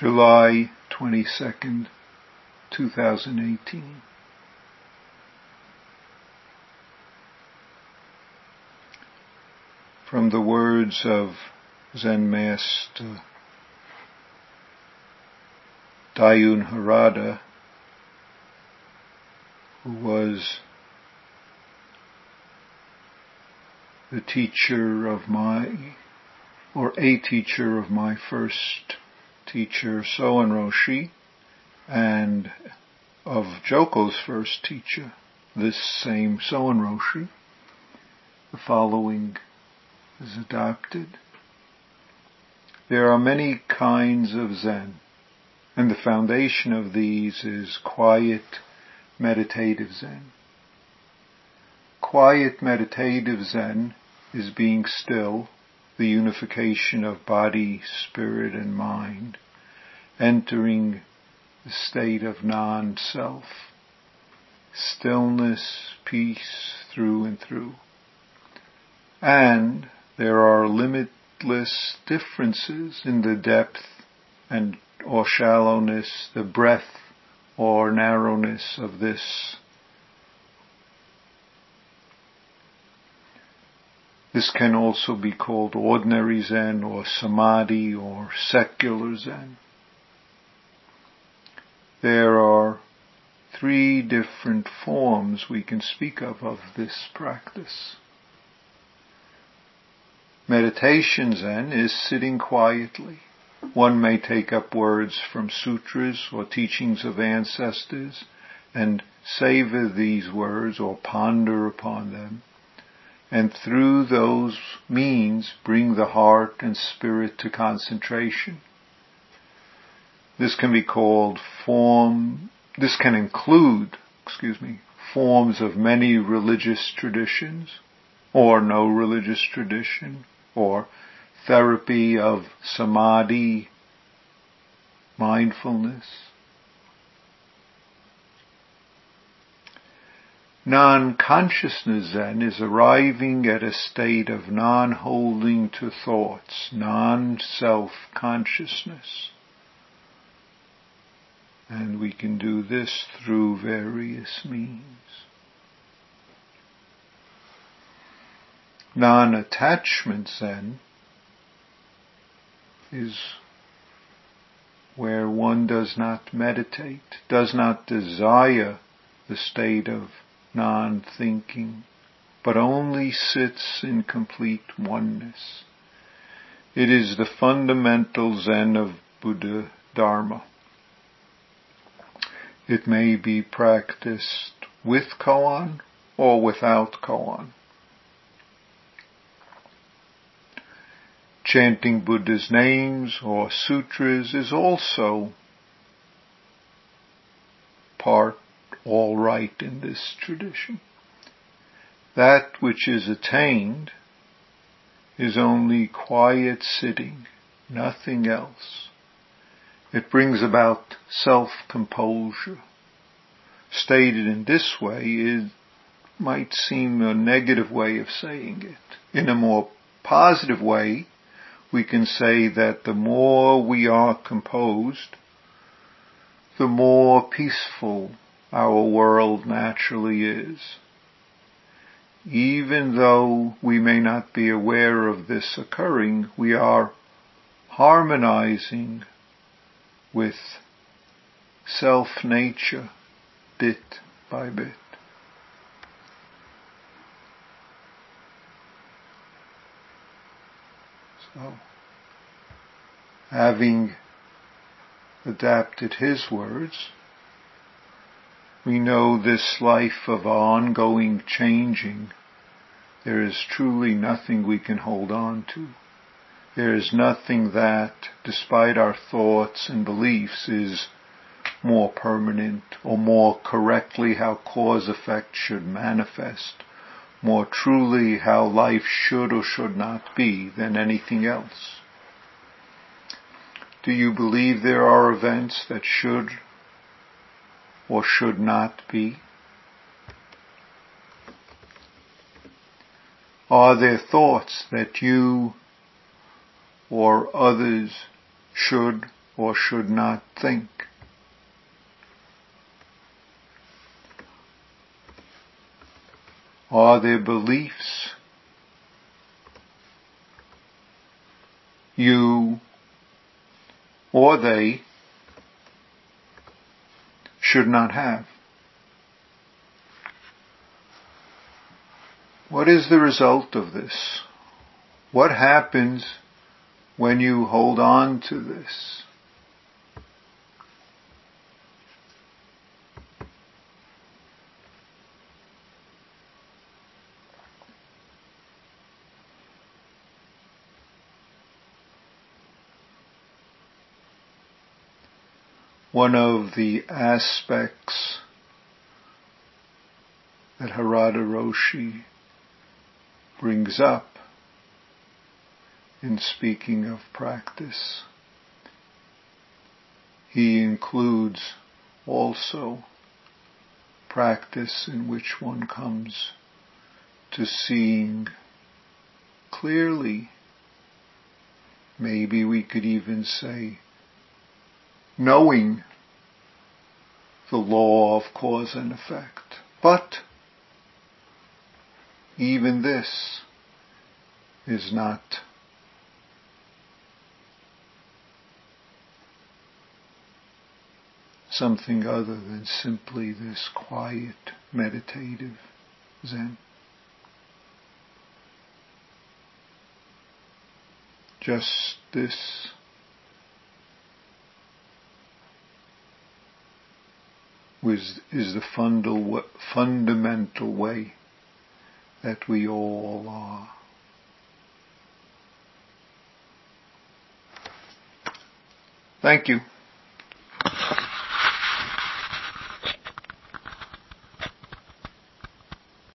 July 22nd, 2018. From the words of Zen Master Daiun Harada, who was the teacher of my, or a teacher of my first teacher, Soen Roshi, and of Joko's first teacher, this same Soen Roshi. The following is adopted. There are many kinds of Zen. And the foundation of these is quiet meditative Zen. Quiet meditative Zen is being still, the unification of body, spirit, and mind, entering the state of non-self, stillness, peace through and through. And there are limitless differences in the depth and or shallowness, the breadth or narrowness of this. This can also be called ordinary Zen or Samadhi or secular Zen. There are three different forms we can speak of of this practice. Meditation Zen is sitting quietly. One may take up words from sutras or teachings of ancestors and savor these words or ponder upon them and through those means bring the heart and spirit to concentration. This can be called form, this can include, excuse me, forms of many religious traditions or no religious tradition or therapy of samadhi, mindfulness. Non-consciousness then is arriving at a state of non-holding to thoughts, non-self consciousness. And we can do this through various means. Non-attachment then is where one does not meditate, does not desire the state of non-thinking, but only sits in complete oneness. It is the fundamental Zen of Buddha Dharma. It may be practiced with koan or without koan. chanting Buddha's names or sutras is also part all right in this tradition. That which is attained is only quiet sitting, nothing else. It brings about self-composure. Stated in this way, it might seem a negative way of saying it. In a more positive way, we can say that the more we are composed, the more peaceful our world naturally is. Even though we may not be aware of this occurring, we are harmonizing with self-nature bit by bit. So, having adapted his words, we know this life of ongoing changing, there is truly nothing we can hold on to. There is nothing that, despite our thoughts and beliefs, is more permanent or more correctly how cause effect should manifest more truly how life should or should not be than anything else? Do you believe there are events that should or should not be? Are there thoughts that you or others should or should not think. Are there beliefs you or they should not have? What is the result of this? What happens when you hold on to this? One of the aspects that Harada Roshi brings up in speaking of practice. He includes also practice in which one comes to seeing clearly. Maybe we could even say knowing the law of cause and effect. But even this is not something other than simply this quiet, meditative Zen. Just this was, is the fundal, fundamental way that we all are. Thank you.